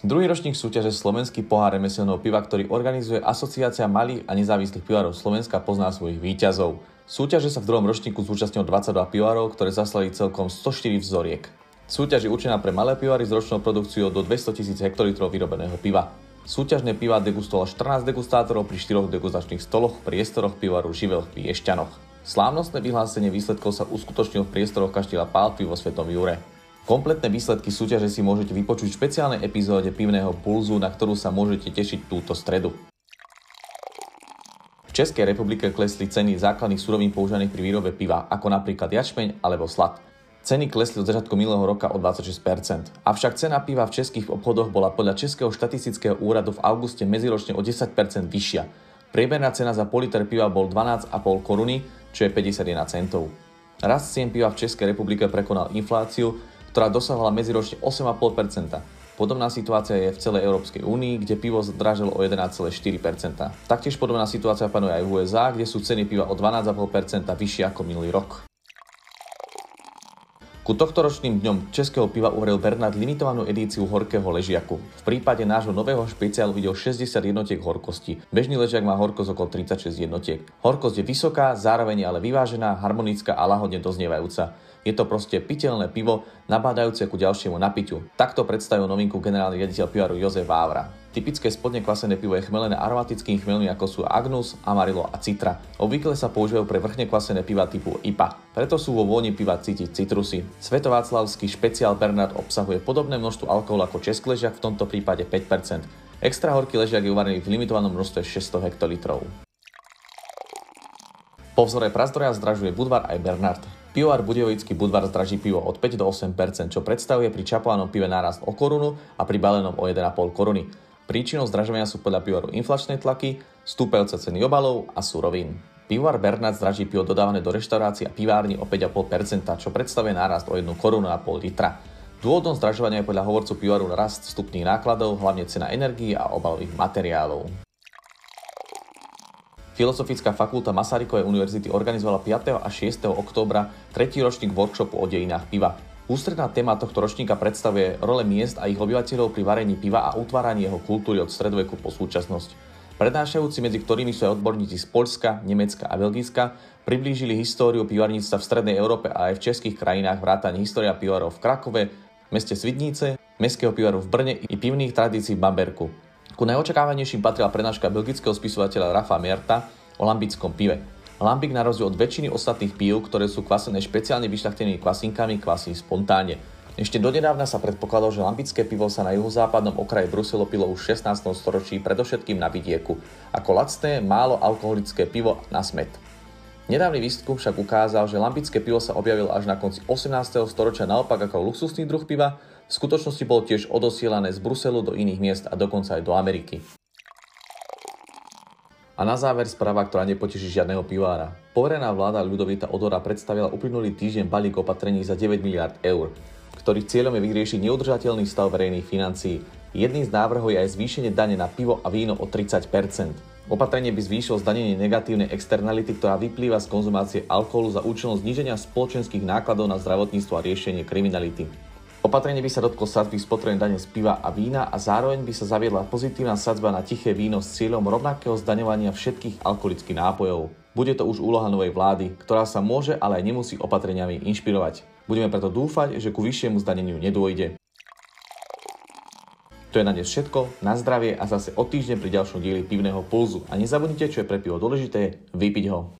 Druhý ročník súťaže Slovenský pohár remeselného piva, ktorý organizuje Asociácia malých a nezávislých pivárov Slovenska, pozná svojich výťazov. Súťaže sa v druhom ročníku zúčastnilo 22 pivárov, ktoré zaslali celkom 104 vzoriek. Súťaž je určená pre malé pivary s ročnou produkciou do 200 000 hektolitrov vyrobeného piva. Súťažné piva degustovalo 14 degustátorov pri 4 degustačných stoloch v priestoroch pivaru Živel v Piešťanoch. Slávnostné vyhlásenie výsledkov sa uskutočnilo v priestoroch kaštieľa Pálpy vo Svetom Jure. Kompletné výsledky súťaže si môžete vypočuť v špeciálnej epizóde Pivného pulzu, na ktorú sa môžete tešiť túto stredu. V Českej republike klesli ceny základných surovín používaných pri výrobe piva, ako napríklad jačmeň alebo slad. Ceny klesli od začiatku minulého roka o 26%. Avšak cena piva v českých obchodoch bola podľa Českého štatistického úradu v auguste medziročne o 10% vyššia. Priemerná cena za politer piva bol 12,5 koruny, čo je 51 centov. Rast cien piva v Českej republike prekonal infláciu, ktorá dosahovala medziročne 8,5%. Podobná situácia je v celej Európskej únii, kde pivo zdražilo o 11,4%. Taktiež podobná situácia panuje aj v USA, kde sú ceny piva o 12,5% vyššie ako minulý rok. Ku tohtoročným dňom českého piva uveril Bernard limitovanú edíciu horkého ležiaku. V prípade nášho nového špeciálu videl 60 jednotiek horkosti. Bežný ležiak má horkosť okolo 36 jednotiek. Horkosť je vysoká, zároveň ale vyvážená, harmonická a lahodne doznievajúca. Je to proste piteľné pivo, nabádajúce ku ďalšiemu napitiu. Takto predstavil novinku generálny riaditeľ pivaru Jozef Vávra. Typické spodne kvasené pivo je chmelené aromatickými chmelmi ako sú Agnus, Amarillo a Citra. Obvykle sa používajú pre vrchne kvasené piva typu IPA, preto sú vo vôni piva cítiť citrusy. Svetováclavský špeciál Bernard obsahuje podobné množstvo alkoholu ako český ležiak, v tomto prípade 5%. Extra horký ležiak je uvarený v limitovanom množstve 600 hektolitrov. Po vzore prazdroja zdražuje Budvar aj Bernard. Pivovar Budejovický Budvar zdraží pivo od 5 do 8%, čo predstavuje pri čapovanom pive nárast o korunu a pri balenom o 1,5 koruny. Príčinou zdražovania sú podľa pivovaru inflačné tlaky, stúpajúce ceny obalov a surovín. Pivovar Bernard zdraží pivo dodávané do reštaurácií a pivárni o 5,5%, čo predstavuje nárast o 1 korunu a pol litra. Dôvodom zdražovania je podľa hovorcu pivovaru rast vstupných nákladov, hlavne cena energií a obalových materiálov. Filozofická fakulta Masarykovej univerzity organizovala 5. a 6. októbra tretí ročník workshopu o dejinách piva. Ústredná téma tohto ročníka predstavuje role miest a ich obyvateľov pri varení piva a utváraní jeho kultúry od stredoveku po súčasnosť. Prednášajúci, medzi ktorými sú aj odborníci z Polska, Nemecka a Belgicka, priblížili históriu pivarníctva v Strednej Európe a aj v českých krajinách vrátane história pivarov v Krakove, meste Svidnice, mestského pivaru v Brne i pivných tradícií v Bamberku. Ku najočakávanejším patrila prednáška belgického spisovateľa Rafa Mierta o lambickom pive. Lambik na rozdiel od väčšiny ostatných pív, ktoré sú kvasené špeciálne vyšľachtenými kvasinkami, kvasí spontánne. Ešte donedávna sa predpokladalo, že lambické pivo sa na juhozápadnom okraji Bruselu pilo už v 16. storočí, predovšetkým na vidieku, ako lacné, málo alkoholické pivo na smet. Nedávny výskum však ukázal, že lambické pivo sa objavilo až na konci 18. storočia naopak ako luxusný druh piva, v skutočnosti bolo tiež odosielané z Bruselu do iných miest a dokonca aj do Ameriky. A na záver správa, ktorá nepoteší žiadneho pivára. Poverená vláda Ľudovita Odora predstavila uplynulý týždeň balík opatrení za 9 miliard eur, ktorých cieľom je vyriešiť neudržateľný stav verejných financií. Jedným z návrhov je aj zvýšenie dane na pivo a víno o 30 Opatrenie by zvýšilo zdanenie negatívnej externality, ktorá vyplýva z konzumácie alkoholu za účelom zníženia spoločenských nákladov na zdravotníctvo a riešenie kriminality. Opatrenie by sa dotklo sadzby spotrebnej dane z piva a vína a zároveň by sa zaviedla pozitívna sadzba na tiché víno s cieľom rovnakého zdaňovania všetkých alkoholických nápojov. Bude to už úloha novej vlády, ktorá sa môže, ale aj nemusí opatreniami inšpirovať. Budeme preto dúfať, že ku vyššiemu zdaneniu nedôjde. To je na dnes všetko, na zdravie a zase o týždeň pri ďalšom dieli pivného pulzu. A nezabudnite, čo je pre pivo dôležité, vypiť ho.